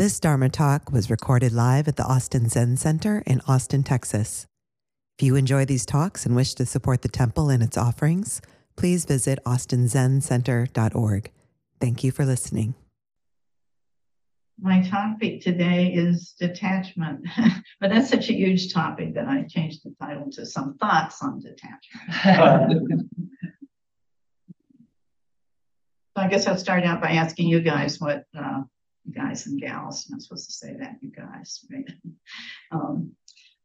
This Dharma talk was recorded live at the Austin Zen Center in Austin, Texas. If you enjoy these talks and wish to support the temple and its offerings, please visit austinzencenter.org. Thank you for listening. My topic today is detachment, but that's such a huge topic that I changed the title to Some Thoughts on Detachment. So I guess I'll start out by asking you guys what, uh, guys and gals, I'm not supposed to say that, you guys, right? Um,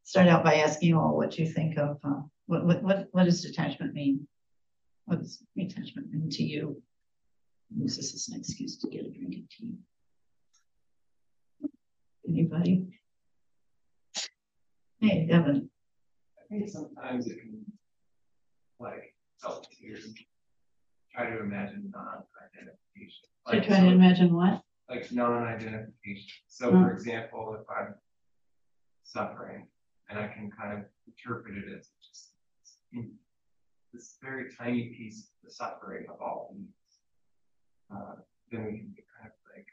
start out by asking you all what you think of, uh, what, what, what, what does detachment mean? What does detachment mean to you? Use this as an excuse to get a drink of tea. Anybody? Hey, Devin. I think sometimes it can like help to try to imagine non-identification. Like, trying to imagine what? Like non-identification. So Hmm. for example, if I'm suffering and I can kind of interpret it as just this very tiny piece of the suffering of all things, uh, then we can get kind of like,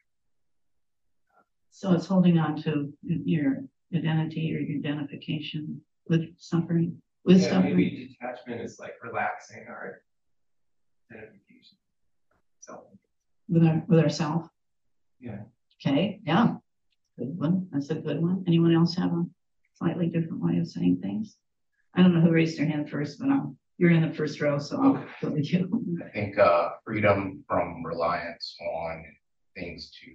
So it's holding on to your identity or your identification with suffering, with yeah, suffering. maybe detachment is like relaxing our identification. So, With our, with ourself. Yeah. Okay, yeah. Good one. That's a good one. Anyone else have a slightly different way of saying things? I don't know who raised their hand first, but um, you're in the first row, so I'll go with you. I think uh, freedom from reliance on things to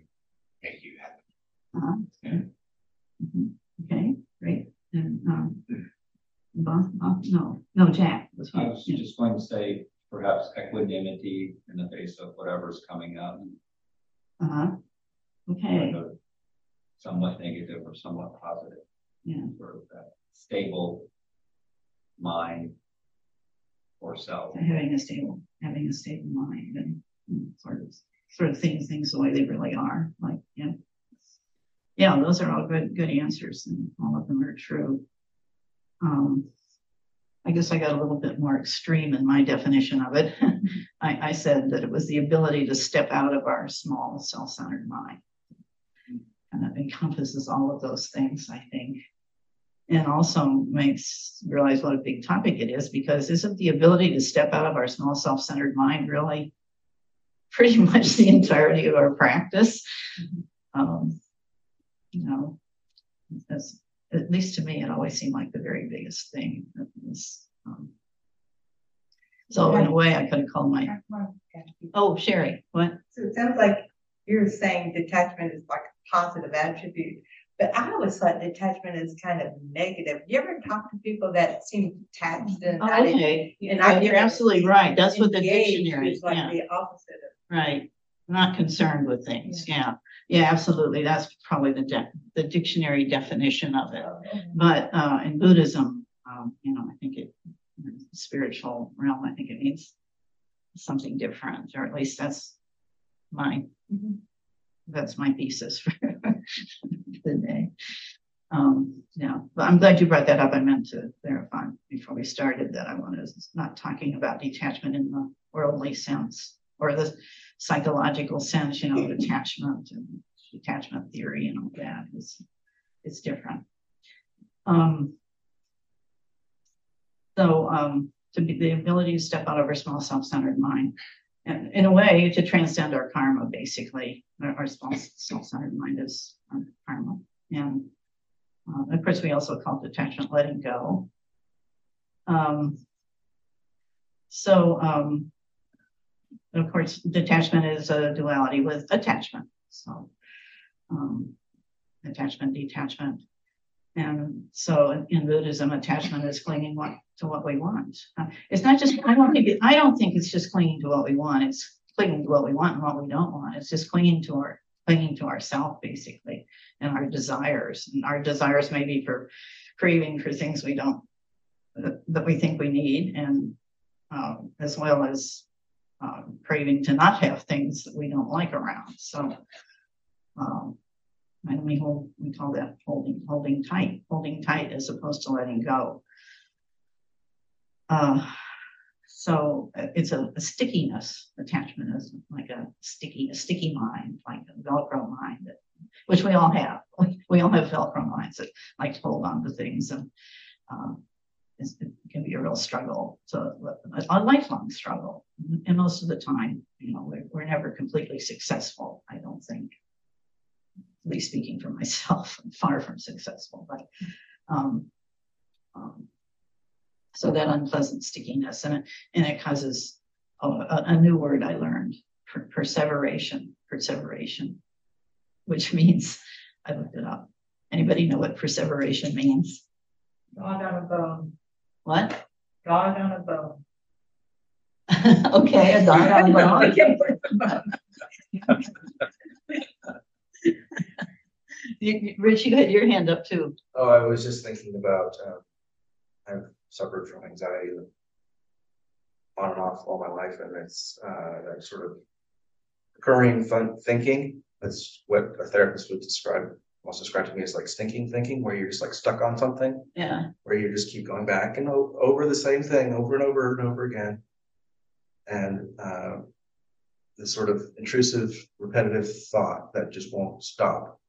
make you happy. Uh-huh. Mhm. Okay, great. And, um, Bob, Bob, no, no, Jack was I fine. was just going to say perhaps equanimity in the face of whatever's coming up. Uh-huh. Okay, Somewhat negative or somewhat positive, yeah, sort of that stable mind or self. so having a stable, having a stable mind and sort of, sort of seeing things the way they really are, like, yeah. Yeah, those are all good, good answers and all of them are true. Um, I guess I got a little bit more extreme in my definition of it. I, I said that it was the ability to step out of our small self-centered mind. And that encompasses all of those things, I think. And also makes realize what a big topic it is because isn't the ability to step out of our small self-centered mind really pretty much the entirety of our practice? Um, you know, that's at least to me, it always seemed like the very biggest thing. that was, um, so in a way, I could have called my oh Sherry, what? So it sounds like you're saying detachment is like a positive attribute, but I always thought detachment is kind of negative. You ever talk to people that seem detached and not en- okay, and not you're absolutely right. That's what the engaged dictionary. is like Yeah, the opposite of. right. Not concerned with things. Yeah, yeah, absolutely. That's probably the de- the dictionary definition of it. But uh, in Buddhism, um, you know, I think it, in the spiritual realm, I think it means something different, or at least that's my, that's my thesis for the day. Um, yeah, but I'm glad you brought that up. I meant to verify before we started that I was not talking about detachment in the worldly sense or the psychological sense, you know, attachment and detachment theory and all that is, it's different. Um, so um, to be the ability to step out of our small self-centered mind, and in a way to transcend our karma, basically, our, our self-centered mind is our karma, and uh, of course we also call detachment letting go. Um, so um, of course, detachment is a duality with attachment. So um, attachment, detachment. And so in, in Buddhism, attachment is clinging what, to what we want. Uh, it's not just, I don't think, it, I don't think it's just clinging to what we want. It's clinging to what we want and what we don't want. It's just clinging to our, clinging to ourself basically and our desires. And our desires may be for craving for things we don't, that, that we think we need and um, as well as um, craving to not have things that we don't like around. So, um, and we hold, we call that holding, holding tight, holding tight as opposed to letting go. Uh, so uh, it's a, a stickiness attachment is like a sticky, a sticky mind, like a Velcro mind, that- which we all have. We all have Velcro minds that like to hold on to things and um, it can be a real struggle. So a, a lifelong struggle. And most of the time, you know, we're, we're never completely successful. I don't think. At least speaking for myself, I'm far from successful, but um, um, so that unpleasant stickiness and it, and it causes a, a new word I learned per, perseveration, perseveration, which means I looked it up. Anybody know what perseveration means? Dog on a bone, What? God on a bone. okay, a dog on the I bone. the bone. You- you- Rich, you had your hand up too. Oh, I was just thinking about, um, I've suffered from anxiety on and off all my life, and it's, uh, that sort of recurring fun thinking. That's what a therapist would describe, to describe to me as like stinking thinking, where you're just like stuck on something, Yeah, where you just keep going back and o- over the same thing over and over and over again. And, uh, this sort of intrusive, repetitive thought that just won't stop.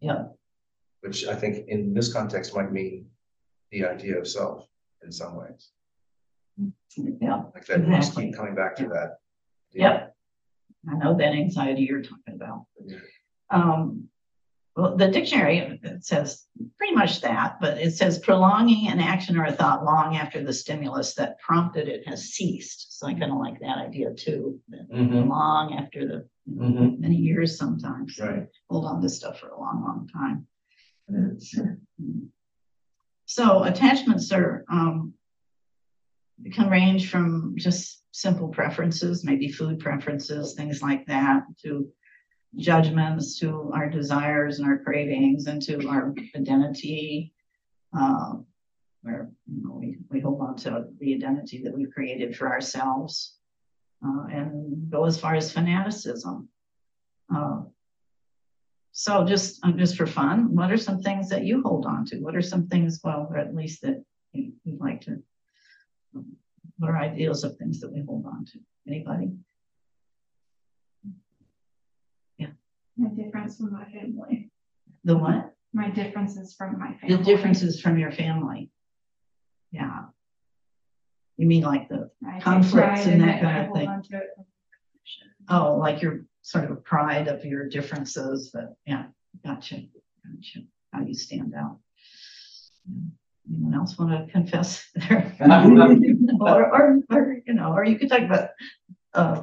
Yeah. Which I think in this context might mean the idea of self in some ways, yeah, like that, you just keep coming back to that. yep. I know that anxiety you're talking about. Yeah. Um, well, the dictionary it says pretty much that, but it says prolonging an action or a thought long after the stimulus that prompted it has ceased. So I kind of like that idea too. that Mhm. Long after the Mhm. many years sometimes. Right. Hold on to stuff for a long, long time. So attachments are um can range from just simple preferences, maybe food preferences, things like that, to judgments, to our desires and our cravings, and to our identity. Uh, where you know we, we hold on to the identity that we've created for ourselves, uh, and go as far as fanaticism. Uh, so just um, just for fun, what are some things that you hold on to? What are some things, well, or at least that you- you'd like to? um, What are ideals of things that we hold on to? Anybody? Yeah. My difference from my family. The what? My differences from my family. The differences from your family. Yeah. You mean like the, I conflicts and that kind I of thing. on to it. oh, like your sort of pride of your differences, but yeah, gotcha, gotcha, how you stand out. Anyone else want to confess there? Or, or, or, you know, or you could talk about, uh,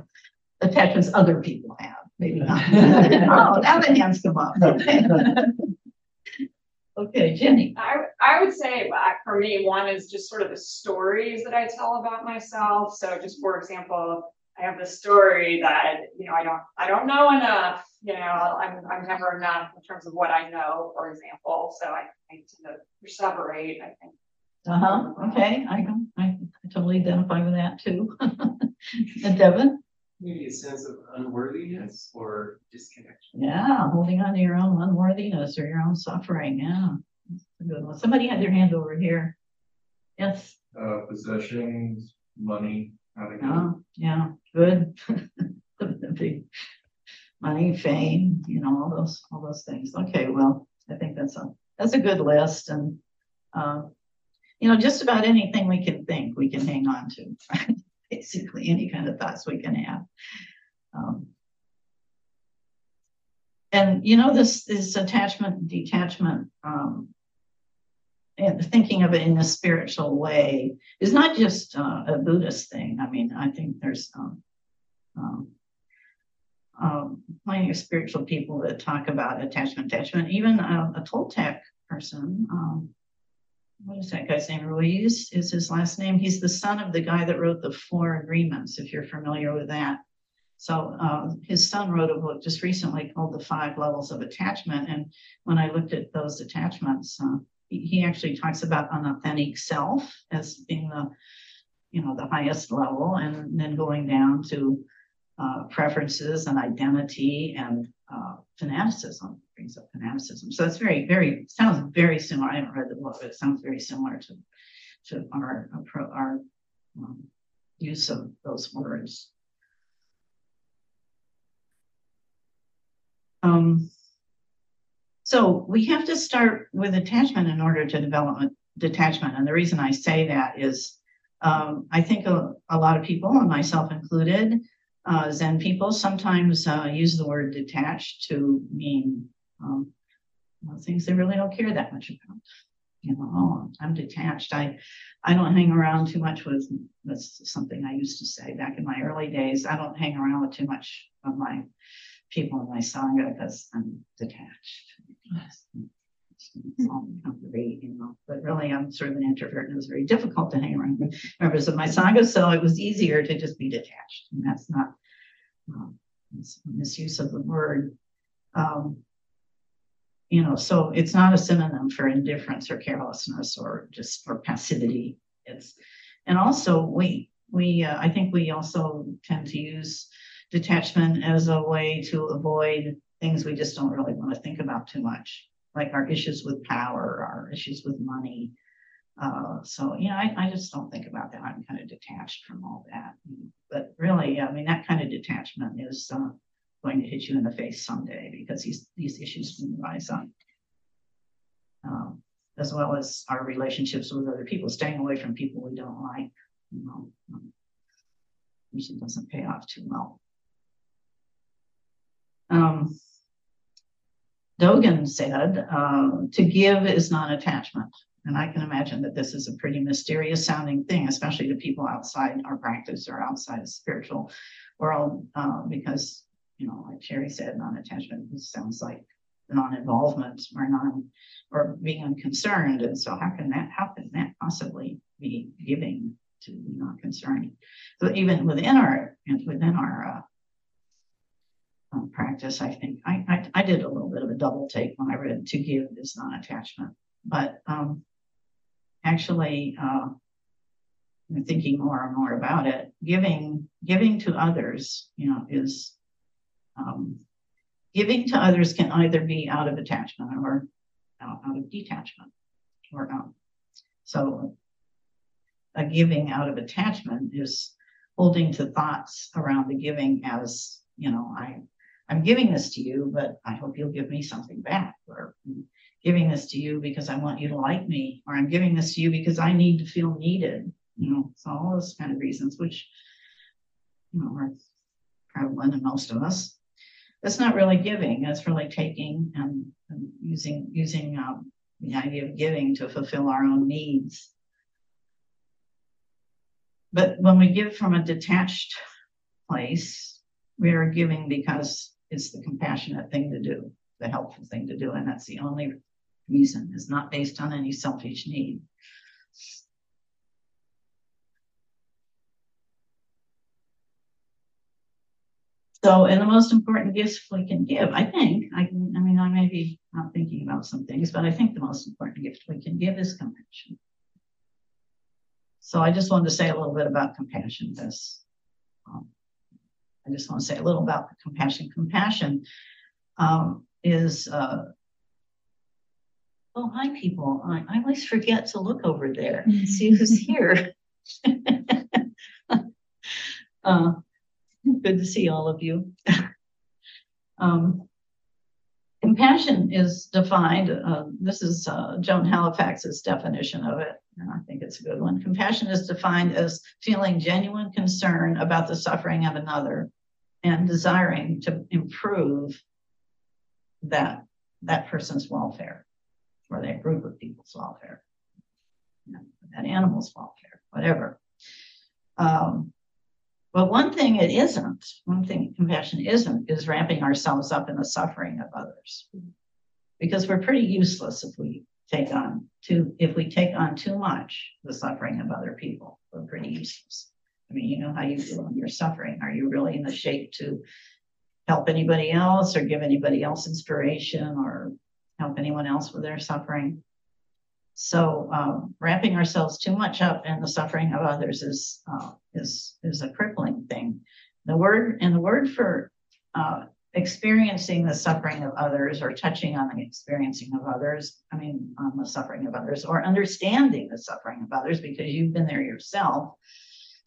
attachments other people have, maybe not. Oh, now the hands come up. Okay, Jenny, I, I would say uh, for me, one is just sort of the stories that I tell about myself. So just for example, I have the story that, you know, I don't, I don't know enough, you know, I'm, I'm never enough in terms of what I know, for example. So I, I tend to perseverate, I think. uh-huh, okay, I, can- I totally identify with that too. And Devin? Maybe a sense of unworthiness or disconnection. Yeah, holding on to your own unworthiness or your own suffering, yeah. That's a good one. Somebody had their hand over here. Yes, Uh, possessions, money, oh, yeah, good. The big money, fame, you know, all those, all those things. Okay, well, I think that's a, that's a good list and, uh, you know, just about anything we can think, we can hang on to. Basically, any kind of thoughts we can have. Um, and you know, this this attachment detachment um, and thinking of it in a spiritual way is not just uh, a Buddhist thing. I mean, I think there's um, um, um, plenty of spiritual people that talk about attachment, attachment. Even a, a Toltec person, um, what is that guy's name? Ruiz is his last name. He's the son of the guy that wrote the Four Agreements, if you're familiar with that. So uh, his son wrote a book just recently called The Five Levels of Attachment. And when I looked at those attachments, uh, he, actually talks about an authentic self as being the, you know, the highest level, and then going down to uh, preferences and identity and uh, fanaticism brings up fanaticism. So it's very, very sounds very similar. I haven't read the book, but it sounds very similar to to our, our, um, use of those words. Um, so we have to start with attachment in order to develop detachment. And the reason I say that is, um, I think a, a lot of people, and myself included, uh, Zen people sometimes uh, use the word detached to mean um, things they really don't care that much about. You know, oh, I'm detached. I, I don't hang around too much with. That's something I used to say back in my early days. I don't hang around with too much of my people in my sangha because I'm detached. You know, but really I'm sort of an introvert and it was very difficult to hang around with members of my sangha. So it was easier to just be detached. And that's not um, misuse of the word. Um, you know, so it's not a synonym for indifference or carelessness or just for passivity. It's, and also we, we, uh, I think we also tend to use detachment as a way to avoid things we just don't really want to think about too much, like our issues with power, our issues with money. Uh, so yeah, I, I just don't think about that. I'm kind of detached from all that. But really, I mean, that kind of detachment is uh, going to hit you in the face someday because these these issues can rise up. Um, as well as our relationships with other people, staying away from people we don't like, you know, um, usually doesn't pay off too well. Um, Dogen said, uh, to give is not attachment. And I can imagine that this is a pretty mysterious sounding thing, especially to people outside our practice or outside the spiritual world, uh, because, you know, like Sherry said, non attachment sounds like non involvement or non or being unconcerned. And so, how can that, how can that possibly be giving to be not concerned? So, even within our, within our, uh, um, practice, I think. I, I, I did a little bit of a double take when I read to give is non attachment, but um, actually uh, thinking more and more about it, giving giving to others, you know, is um, giving to others can either be out of attachment or out, out of detachment, or um, so a giving out of attachment is holding to thoughts around the giving as you know I I'm giving this to you, but I hope you'll give me something back, or giving this to you because I want you to like me, or I'm giving this to you because I need to feel needed. You know, so all those kind of reasons, which you know are prevalent in most of us. That's not really giving. That's really taking and, and using using um, the idea of giving to fulfill our own needs. But when we give from a detached place, we are giving because it's the compassionate thing to do, the helpful thing to do. And that's the only reason, it's not based on any selfish need. So, and the most important gifts we can give, I think, I can, I mean, I may be not thinking about some things, but I think the most important gift we can give is compassion. So I just wanted to say a little bit about compassion. This, um, I just want to say a little about the compassion. Compassion um, is, uh, oh, hi, people. I, I, always forget to look over there and see who's here. uh, good to see all of you. um, compassion is defined, uh, this is uh, Joan Halifax's definition of it, and I think it's a good one. Compassion is defined as feeling genuine concern about the suffering of another and desiring to improve that that person's welfare or that group of people's welfare, you know, that animal's welfare, whatever. Um, but one thing it isn't, one thing compassion isn't, is ramping ourselves up in the suffering of others. Because we're pretty useless if we take on too, if we take on too much the suffering of other people. We're pretty useless. I mean, you know how you feel when you're suffering. Are you really in the shape to help anybody else or give anybody else inspiration or help anyone else with their suffering? So um, wrapping ourselves too much up in the suffering of others is uh, is is a crippling thing. The word and the word for uh, experiencing the suffering of others or touching on the experiencing of others, I mean, on the suffering of others, or understanding the suffering of others because you've been there yourself.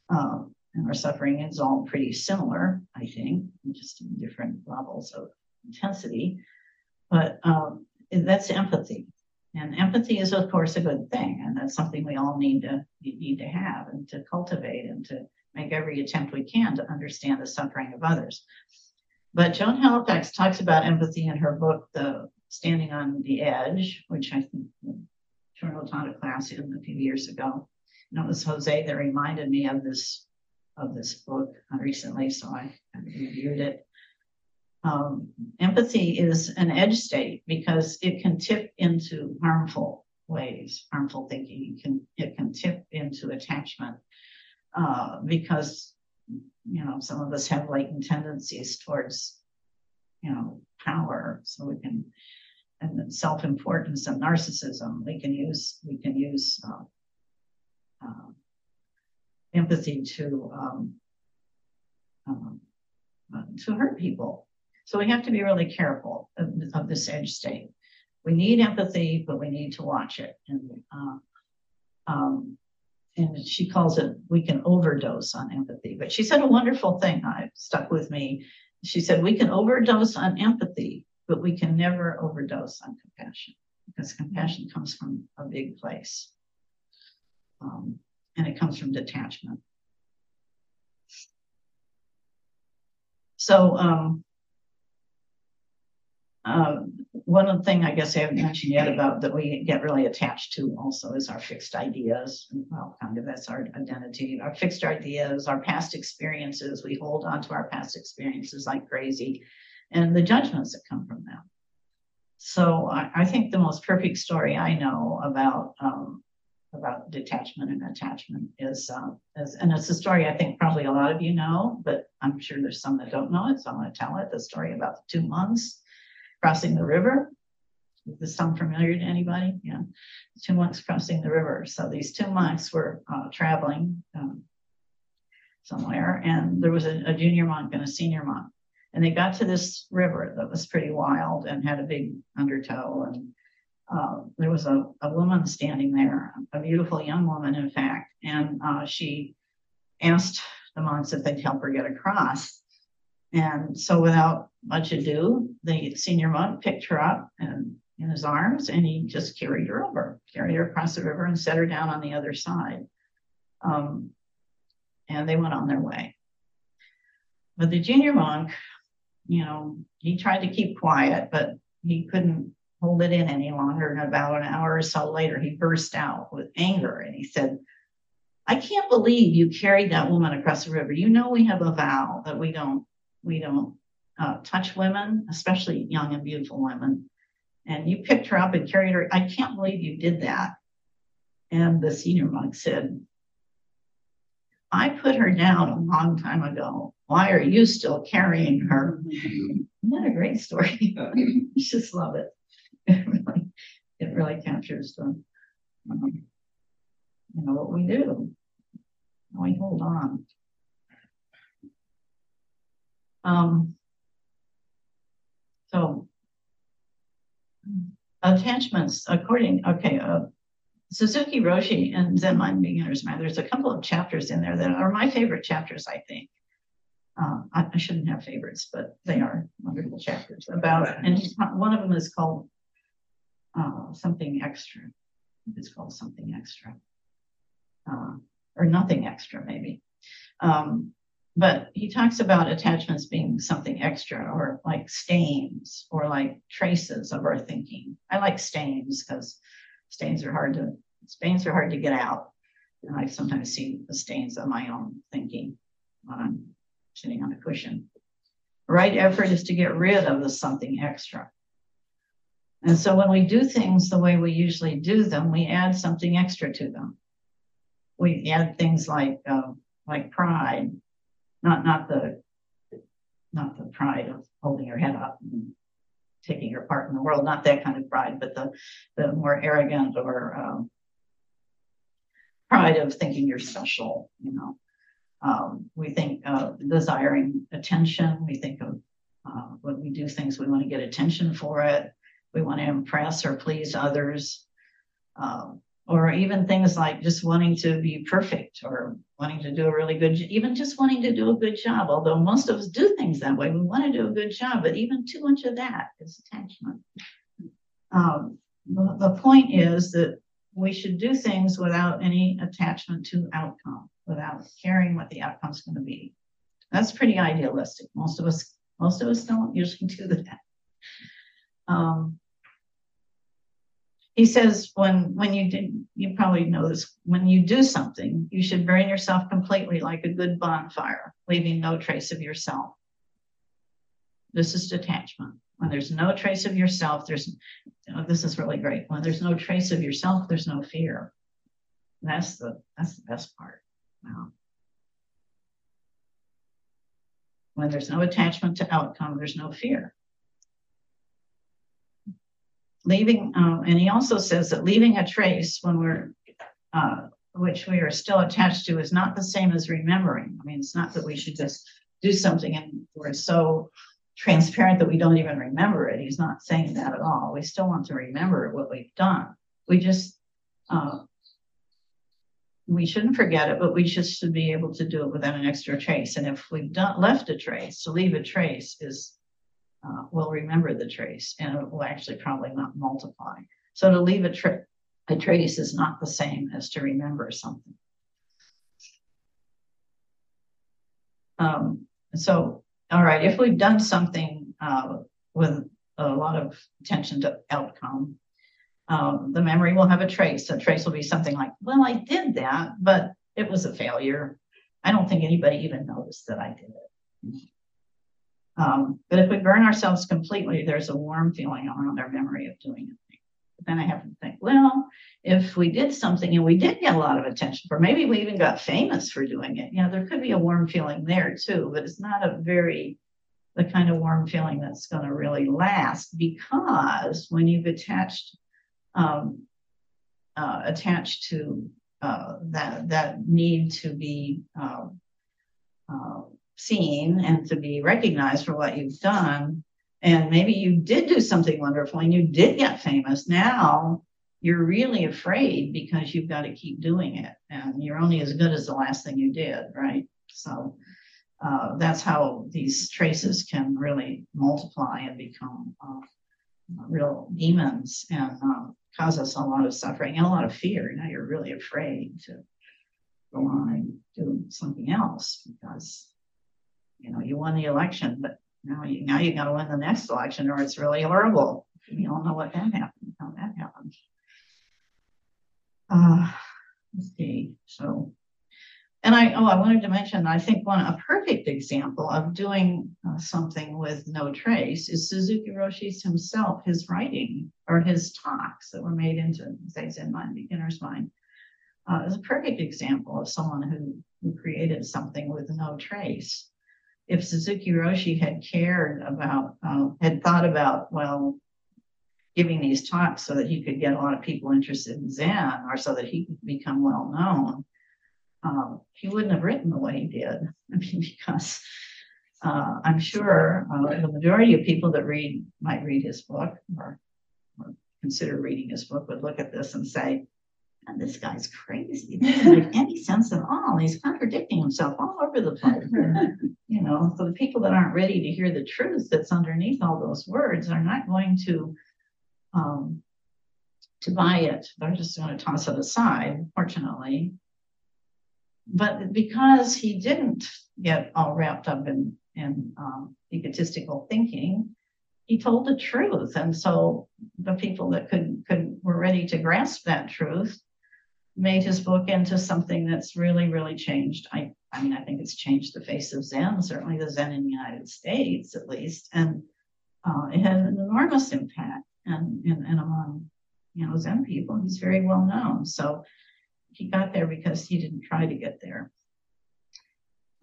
Um, and our suffering is all pretty similar, I think, just in different levels of intensity. But um, that's empathy. And empathy is, of course, a good thing, and that's something we all need to need to have and to cultivate and to make every attempt we can to understand the suffering of others. But Joan Halifax talks about empathy in her book, The Standing on the Edge, which I think Journal taught a class in a few years ago. And it was Jose that reminded me of this of this book recently, so I, I reviewed it. Um, empathy is an edge state because it can tip into harmful ways, harmful thinking. It can it can tip into attachment uh, because you know some of us have latent tendencies towards you know power, so we can and self-importance and narcissism. We can use we can use uh, uh, empathy to um, um, to hurt people. So we have to be really careful of, of, this edge state. We need empathy, but we need to watch it. And uh, um, and she calls it we can overdose on empathy. But she said a wonderful thing I stuck with me. She said we can overdose on empathy, but we can never overdose on compassion because compassion comes from a big place. Um, and it comes from detachment. So, um, uh, one thing I guess I haven't mentioned yet about that we get really attached to also is our fixed ideas. Well, kind of that's our identity, our fixed ideas, our past experiences. We hold on to our past experiences like crazy and the judgments that come from them. So I, I think the most perfect story I know about um, about detachment and attachment is, uh, is, and it's a story I think probably a lot of you know, but I'm sure there's some that don't know it, so I'm going to tell it. The story about the two monks crossing the river. Does this sound familiar to anybody? Yeah, two monks crossing the river. So these two monks were uh, traveling um, somewhere, and there was a, a junior monk and a senior monk. And they got to this river that was pretty wild and had a big undertow and uh, there was a, a woman standing there, a beautiful young woman, in fact, and uh, she asked the monks if they'd help her get across. And so, without much ado, the senior monk picked her up and in his arms, and he just carried her over, carried her across the river, and set her down on the other side. Um, and they went on their way. But the junior monk, you know, he tried to keep quiet, but he couldn't hold it in any longer. And about an hour or so later, he burst out with anger and he said, I can't believe you carried that woman across the river. You know, we have a vow that we don't, we don't uh, touch women, especially young and beautiful women. And you picked her up and carried her. I can't believe you did that. And the senior monk said, I put her down a long time ago. Why are you still carrying her? Isn't that a great story? I just love it. it really, it really captures the, um, you know, what we do. We hold on. Um, so attachments, according, okay, uh, Suzuki Roshi and Zen Mind Beginner's Mind, there's a couple of chapters in there that are my favorite chapters, I think. Uh, I, I, shouldn't have favorites, but they are wonderful chapters about, and one of them is called uh, something extra. It's called something extra, uh, or nothing extra, maybe. Um, but he talks about attachments being something extra, or like stains, or like traces of our thinking. I like stains because stains are hard to stains are hard to get out, and I sometimes see the stains of my own thinking when I'm sitting on a cushion. Right effort is to get rid of the something extra. And so when we do things the way we usually do them, we add something extra to them. We add things like uh, like pride, not not the not the pride of holding your head up and taking your part in the world, not that kind of pride, but the the more arrogant or um, pride of thinking you're special. You know, um, we think desiring attention. We think of Uh, when we do things, we want to get attention for it. We want to impress or please others. Um, or even things like just wanting to be perfect or wanting to do a really good, even just wanting to do a good job. Although most of us do things that way, we want to do a good job, but even too much of that is attachment. Um, the, point is that we should do things without any attachment to outcome, without caring what the outcome's going to be. That's pretty idealistic. Most of us, most of us don't usually do that. Um, he says when when you did you probably know this when you do something you should burn yourself completely like a good bonfire leaving no trace of yourself. This is detachment. When there's no trace of yourself there's oh, this is really great. When there's no trace of yourself there's no fear. That's the that's the best part. Wow. When there's no attachment to outcome there's no fear leaving, um, and he also says that leaving a trace when we're, uh, which we are still attached to is not the same as remembering. I mean, it's not that we should just do something and we're so transparent that we don't even remember it. He's not saying that at all. We still want to remember what we've done. We just, uh, we shouldn't forget it, but we just should be able to do it without an extra trace. And if we've done left a trace, to leave a trace is uh, will remember the trace and it will actually probably not multiply. So to leave a, tra- a trace is not the same as to remember something. Um, so, all right, if we've done something uh, with a lot of attention to outcome, um, the memory will have a trace. A trace will be something like, well, I did that, but it was a failure. I don't think anybody even noticed that I did it. Um, but if we burn ourselves completely, there's a warm feeling around our memory of doing it. But then I have to think, well, if we did something and we did get a lot of attention for, maybe we even got famous for doing it. You know, there could be a warm feeling there too, but it's not a very the kind of warm feeling that's going to really last because when you've attached um, uh, attached to uh, that that need to be uh, uh seen and to be recognized for what you've done. And maybe you did do something wonderful and you did get famous. Now you're really afraid because you've got to keep doing it and you're only as good as the last thing you did, right? So uh, that's how these traces can really multiply and become uh, real demons and uh, cause us a lot of suffering and a lot of fear. Now you're really afraid to go on and do something else because you know, you won the election, but now you now you got to win the next election, or it's really horrible. You all know what that happened, how that happened. Uh, let's see. So, and I oh, I wanted to mention. I think one a perfect example of doing uh, something with no trace is Suzuki Roshi's himself, his writing or his talks that were made into Zen Mind, Beginner's Mind. Uh, is a perfect example of someone who, who created something with no trace if Suzuki Roshi had cared about, uh, had thought about, well, giving these talks so that he could get a lot of people interested in Zen or so that he could become well known, um, he wouldn't have written the way he did. I mean, because uh, I'm sure uh, the majority of people that read might read his book or, or consider reading his book would look at this and say, and this guy's crazy. It doesn't make any sense at all. He's contradicting himself all over the place. you know, so the people that aren't ready to hear the truth that's underneath all those words are not going to um, to buy it. They're just going to toss it aside, fortunately. But because he didn't get all wrapped up in in um, egotistical thinking, he told the truth, and so the people that could could were ready to grasp that truth made his book into something that's really, really changed. I, I mean, I think it's changed the face of Zen, certainly the Zen in the United States, at least, and uh, it had an enormous impact. And, and, and among, you know, Zen people, he's very well known. So he got there because he didn't try to get there.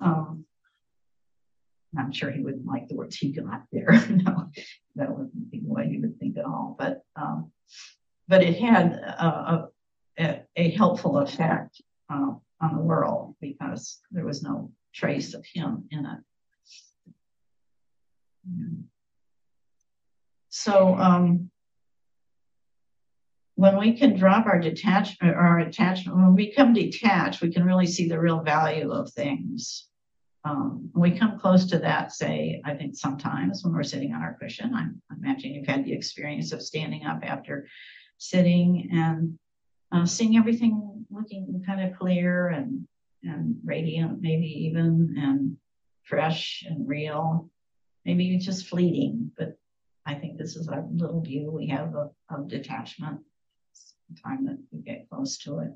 Um, I'm sure he wouldn't like the words he got there. no, that wouldn't be what he would think at all. But um, but it had a, a, a, a helpful effect uh, on the world because there was no trace of him in it. So, um, when we can drop our detachment or our attachment, when we become detached, we can really see the real value of things. Um, we come close to that, say, I think sometimes when we're sitting on our cushion, I'm I imagine you've had the experience of standing up after sitting and uh, seeing everything looking kind of clear and and radiant, maybe even and fresh and real. Maybe just fleeting, but I think this is our little view we have of, of detachment. It's the time that we get close to it.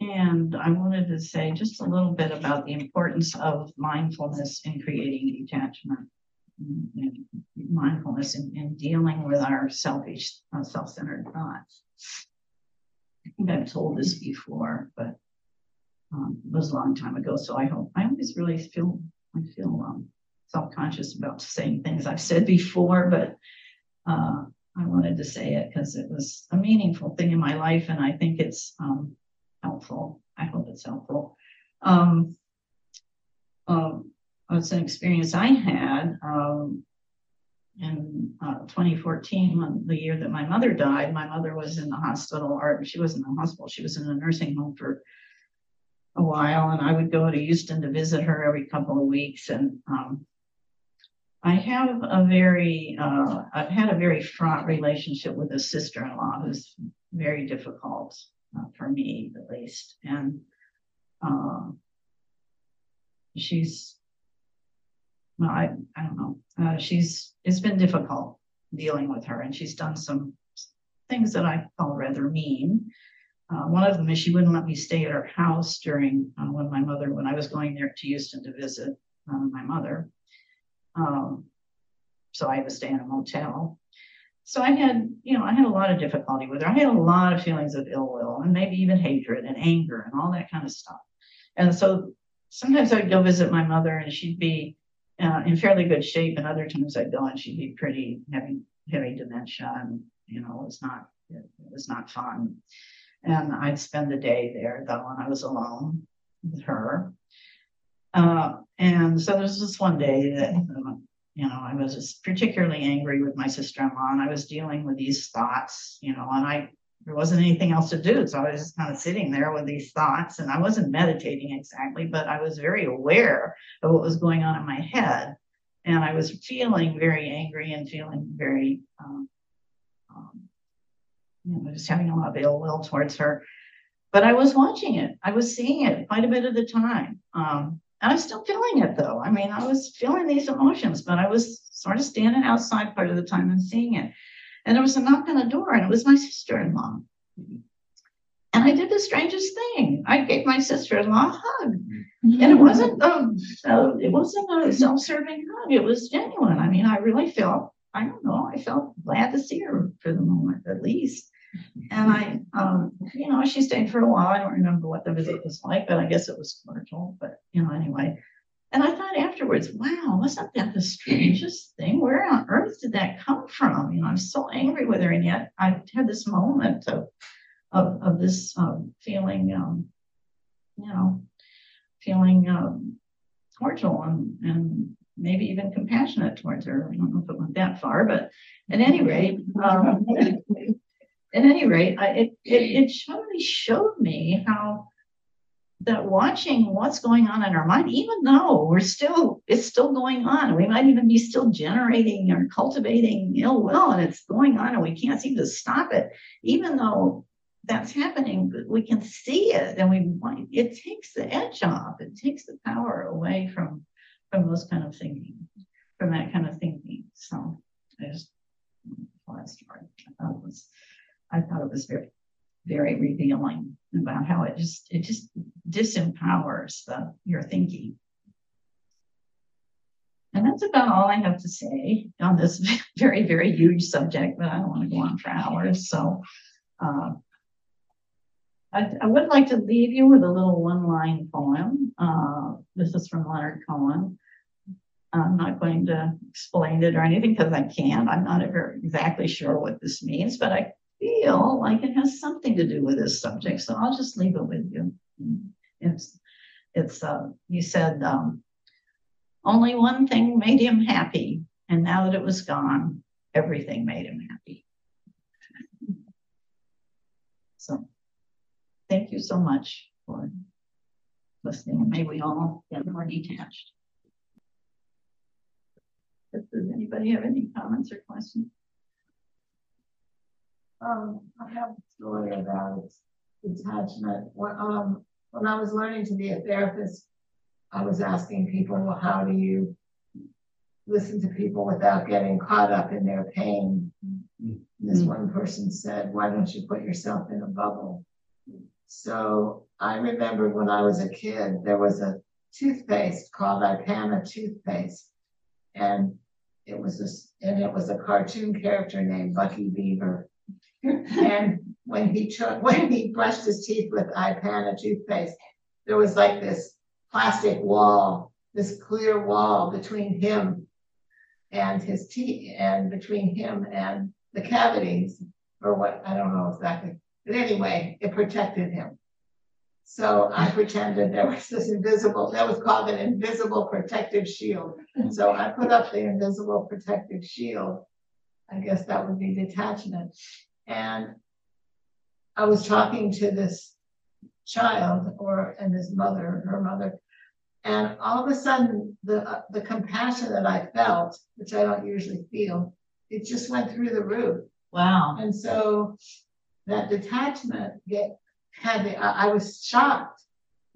And I wanted to say just a little bit about the importance of mindfulness in creating detachment. And mindfulness and, in dealing with our selfish, uh, self-centered thoughts. I think I've told this before, but um, it was a long time ago. So I hope I always really feel I feel um, self-conscious about saying things I've said before, but uh, I wanted to say it because it was a meaningful thing in my life, and I think it's um, helpful. I hope it's helpful. Um, um, it's an experience I had um, in uh, 2014, the year that my mother died. My mother was in the hospital, or she wasn't in the hospital, she was in a nursing home for a while, and I would go to Houston to visit her every couple of weeks. And um, I have a very, uh, I've had a very fraught relationship with a sister in law who's very difficult uh, for me, at least. And uh, she's, well, I, I don't know, uh, she's, it's been difficult dealing with her, and she's done some things that I call rather mean. Uh, one of them is she wouldn't let me stay at her house during uh, when my mother, when I was going there to Houston to visit uh, my mother. Um, so I had to stay in a motel. So I had, you know, I had a lot of difficulty with her. I had a lot of feelings of ill will and maybe even hatred and anger and all that kind of stuff. And so sometimes I'd go visit my mother and she'd be uh, in fairly good shape, and other times I'd go and she'd be pretty heavy, heavy dementia, and you know, it was not, it was not fun. And I'd spend the day there though, and I was alone with her. Uh, and so there was this one day that, you know, I was just particularly angry with my sister-in-law and I was dealing with these thoughts, you know, and I, there wasn't anything else to do. So I was just kind of sitting there with these thoughts and I wasn't meditating exactly, but I was very aware of what was going on in my head. And I was feeling very angry and feeling very, um, um, you know, just having a lot of ill will towards her. But I was watching it. I was seeing it quite a bit of the time. Um, and I'm still feeling it though. I mean, I was feeling these emotions, but I was sort of standing outside part of the time and seeing it. And there was a knock on the door, and it was my sister-in-law. And I did the strangest thing. I gave my sister-in-law a hug, and it wasn't um, uh, it wasn't a self-serving hug. It was genuine. I mean, I really felt I don't know. I felt glad to see her for the moment, at least. And I, um, you know, she stayed for a while. I don't remember what the visit was like, but I guess it was cordial. But you know, anyway. And I thought afterwards, wow, wasn't that the strangest thing? Where on earth did that come from? You know, I'm so angry with her, and yet I had this moment of of, of this um, feeling, um, you know, feeling um, cordial and and maybe even compassionate towards her. I don't know if it went that far, but at any rate, um, at any rate, I, it, it, it surely showed me how that watching what's going on in our mind, even though we're still, it's still going on, we might even be still generating or cultivating ill will, and it's going on, and we can't seem to stop it, even though that's happening, we can see it, and we might it takes the edge off, it takes the power away from from those kind of thinking, from that kind of thinking. So I just. I thought it was I thought it was very, very revealing about how it just it just disempowers the your thinking. And that's about all I have to say on this very, very huge subject, but I don't want to go on for hours. So uh, I, I, would like to leave you with a little one line poem. Uh, this is from Leonard Cohen. I'm not going to explain it or anything because I can't. I'm not very exactly sure what this means, but I feel like it has something to do with this subject. So I'll just leave it with you. It's, it's, uh, you said, um, only one thing made him happy, and now that it was gone, everything made him happy. So, thank you so much for listening, may we all get more detached. Does anybody have any comments or questions? Um, I have a story about detachment. When, um, when I was learning to be a therapist, I was asking people, well, how do you listen to people without getting caught up in their pain? This one person said, why don't you put yourself in a bubble? So I remember when I was a kid, there was a toothpaste called Ipana toothpaste. And it was this, and it was a cartoon character named Bucky Beaver. And when he took, when he brushed his teeth with Ipana toothpaste, there was like this plastic wall, this clear wall between him and his teeth, and between him and the cavities, or what, I don't know exactly. But anyway, it protected him. So I pretended there was this invisible, that was called an invisible protective shield. So I put up the invisible protective shield. I guess that would be detachment. And I was talking to this child or and his mother, her mother, and all of a sudden the uh, the compassion that I felt, which I don't usually feel, it just went through the roof. Wow. And so that detachment get had the I, I was shocked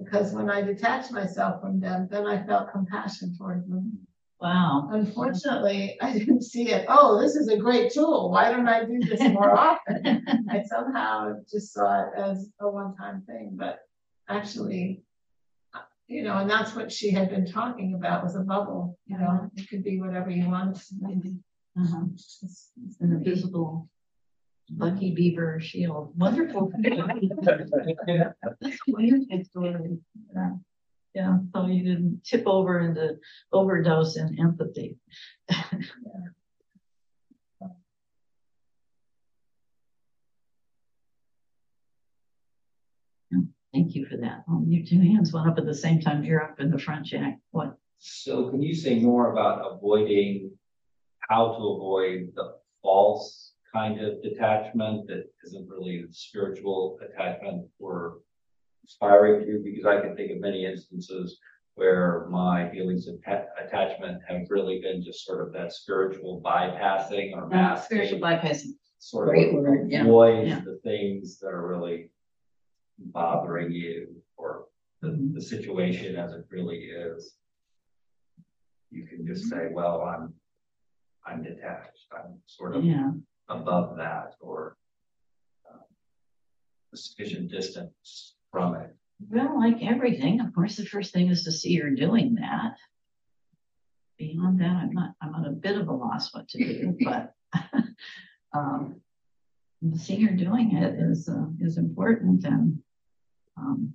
because when I detached myself from them, then I felt compassion towards them. Wow. Unfortunately, I didn't see it. Oh, this is a great tool. Why don't I do this more often? I somehow just saw it as a one-time thing, but actually, uh, you know, and that's what she had been talking about was a bubble. You know, it could be whatever you want. it to be. Uh-huh. It's- it's An invisible Lucky Beaver shield. Wonderful. That's a Wonderful story. Yeah. Yeah, so you didn't tip over into overdose in empathy. Yeah, Thank you for that. Oh, your two hands went up at the same time. You're up in the front, Jack. What? So can you say more about avoiding, how to avoid the false kind of detachment that isn't really the spiritual attachment we're aspiring to? Because I can think of many instances where my feelings of ta- attachment have really been just sort of that spiritual bypassing or masking. Spiritual bypassing. Sort Great of word, yeah, avoid yeah. the things that are really bothering you or the, Mm-hmm. the situation as it really is. You can just say, well, I'm, I'm detached, I'm sort of Yeah. above that or um, a sufficient distance from it. Well, like everything, of course, the first thing is to see you're doing that. Beyond that, I'm not, I'm at a bit of a loss what to do, but um, seeing you're doing it is, uh, is important and um,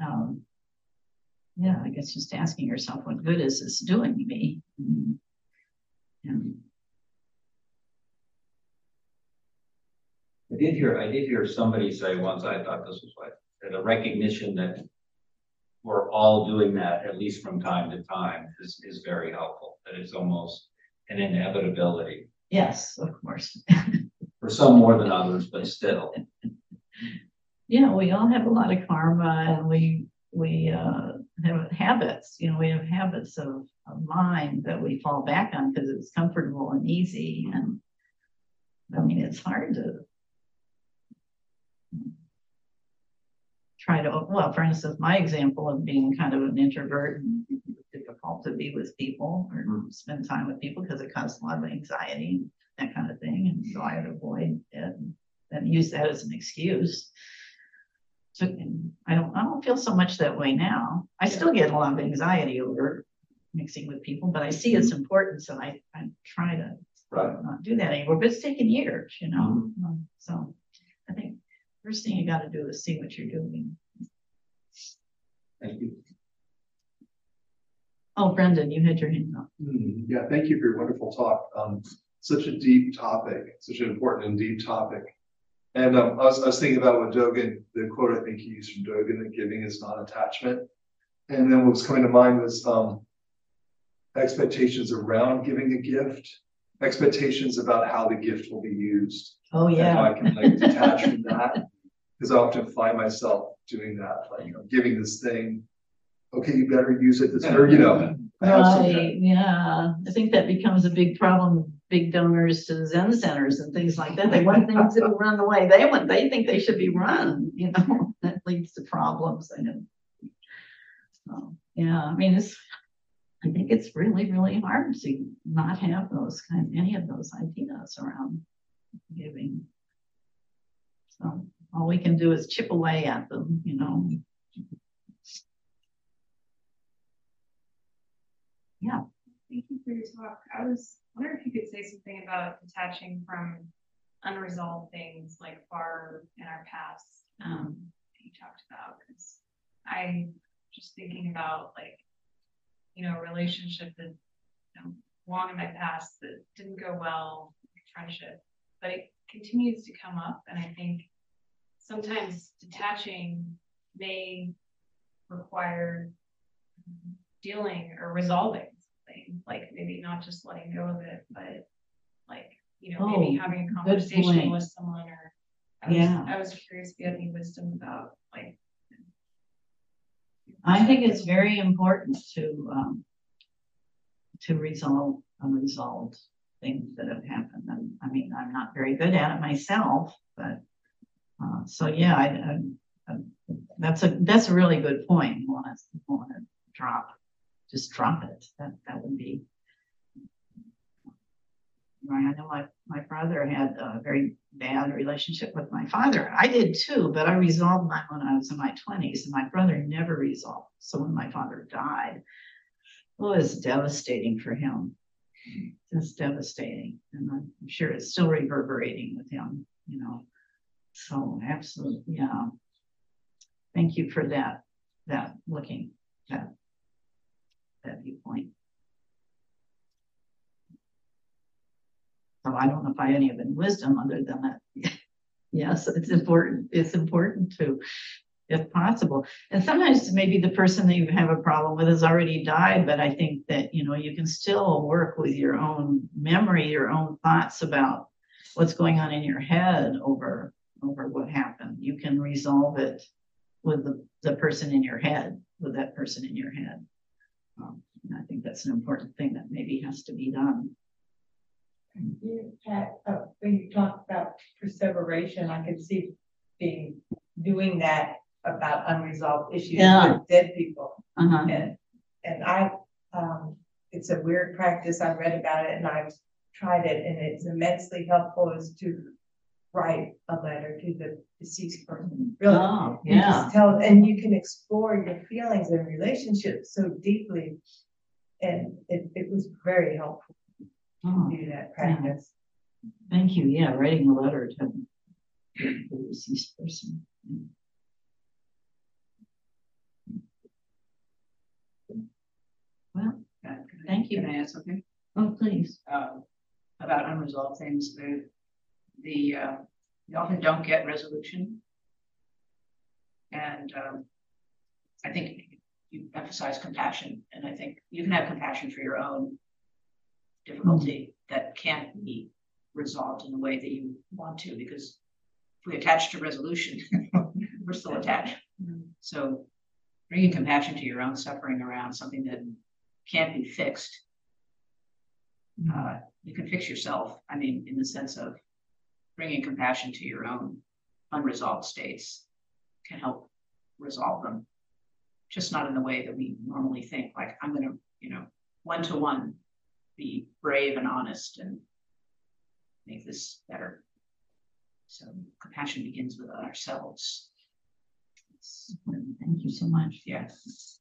um, yeah, I guess just asking yourself, what good is this doing me? And, and I did hear, I did hear somebody say once, I thought this was like, that a recognition that we're all doing that, at least from time to time, is, is very helpful, that it's almost an inevitability. yes, of course. For some more than others, but still. Yeah, we all have a lot of karma and we, we, uh, have habits, you know, we have habits of, of mind that we fall back on because it's comfortable and easy and I mean, it's hard to try to, well, for instance, my example of being kind of an introvert and difficult to be with people or hmm. spend time with people because it causes a lot of anxiety, that kind of thing. And so I would avoid it and use that as an excuse. So I don't, I don't feel so much that way now. I still get a lot of anxiety over mixing with people, but I see its hmm. importance and I, I try to Right. not do that anymore, but it's taken years, you know? Hmm. Um, So I think first thing you gotta do is see what you're doing. Thank you. Oh, Brendan, you had your hand up. Hmm, Yeah, thank you for your wonderful talk. Um, such a deep topic, such an important and deep topic. And um, I was, I was thinking about what Dogen, the quote I think he used from Dogen, that giving is not attachment. And then what was coming to mind was um, expectations around giving a gift, expectations about how the gift will be used. Oh, And how yeah. I can like detach from that, because I often find myself doing that, like, you know, giving this thing. Okay, you better use it, this, or, you know. Have some- Right, yeah, I think that becomes a big problem, with big donors to Zen centers and things like that. They want things to run the way they want, they think they should be run, you know, that leads to problems, I know. So, yeah, I mean, it's, I think it's really, really hard to not have those kind, any of those ideas around giving. So all we can do is chip away at them, you know. Yeah. Thank you for your talk. I was wondering if you could say something about detaching from unresolved things like far in our past, um, that you talked about, because I just thinking about like, you know, a relationship that, you know, long in my past that didn't go well, friendship, but it continues to come up, and I think sometimes detaching may require dealing or resolving something, like maybe not just letting go of it, but like, you know, maybe Oh, having a conversation with someone or. I was, Yeah. I was curious if you had any wisdom about like. I think it's very important to, um, to resolve unresolved things that have happened. And I mean, I'm not very good at it myself, but, uh, so yeah, I, I, I- that's a, that's a really good point. You want to, want to drop, just drop it. That, that would be. Right, I know my, my brother had a very bad relationship with my father. I did too, but I resolved mine when I was in my twenties and my brother never resolved. So when my father died, it was devastating for him. Just devastating. And I'm sure it's still reverberating with him, you know. So absolutely, yeah. Thank you for that, that looking, that, that viewpoint. So I don't know if I have any of wisdom other than that. Yes, it's important, it's important to, if possible. And sometimes maybe the person that you have a problem with has already died, but I think that, you know, you can still work with your own memory, your own thoughts about what's going on in your head over, over what happened. You can resolve it with the, the person in your head, with that person in your head. Um, and I think that's an important thing that maybe has to be done. You had, uh, when you talked about perseveration, I could see being, doing that about unresolved issues Yeah. with dead people. Uh-huh. And, and I, um, it's a weird practice. I read about it and I've tried it and it's immensely helpful is to write a letter to the deceased person. Really, Oh, you yeah. just tell, and you can explore your feelings and relationships so deeply. And it, it was very helpful Oh, to do that practice. thank you. Yeah, writing a letter to the deceased person. Well, thank you. Can I add something? Oh, please. Um, about unresolved things, the, the, uh, you often don't get resolution. And, um, I think you emphasize compassion, and I think you can have compassion for your own difficulty that can't be resolved in the way that you want to, because if we attach to resolution, we're still attached. So bringing compassion to your own suffering around something that can't be fixed. Uh, you can fix yourself, I mean, in the sense of bringing compassion to your own unresolved states can help resolve them. Just not in the way that we normally think, like, I'm gonna, you know, one to one, be brave and honest and make this better. So compassion begins with ourselves. Thank you so much. Yes.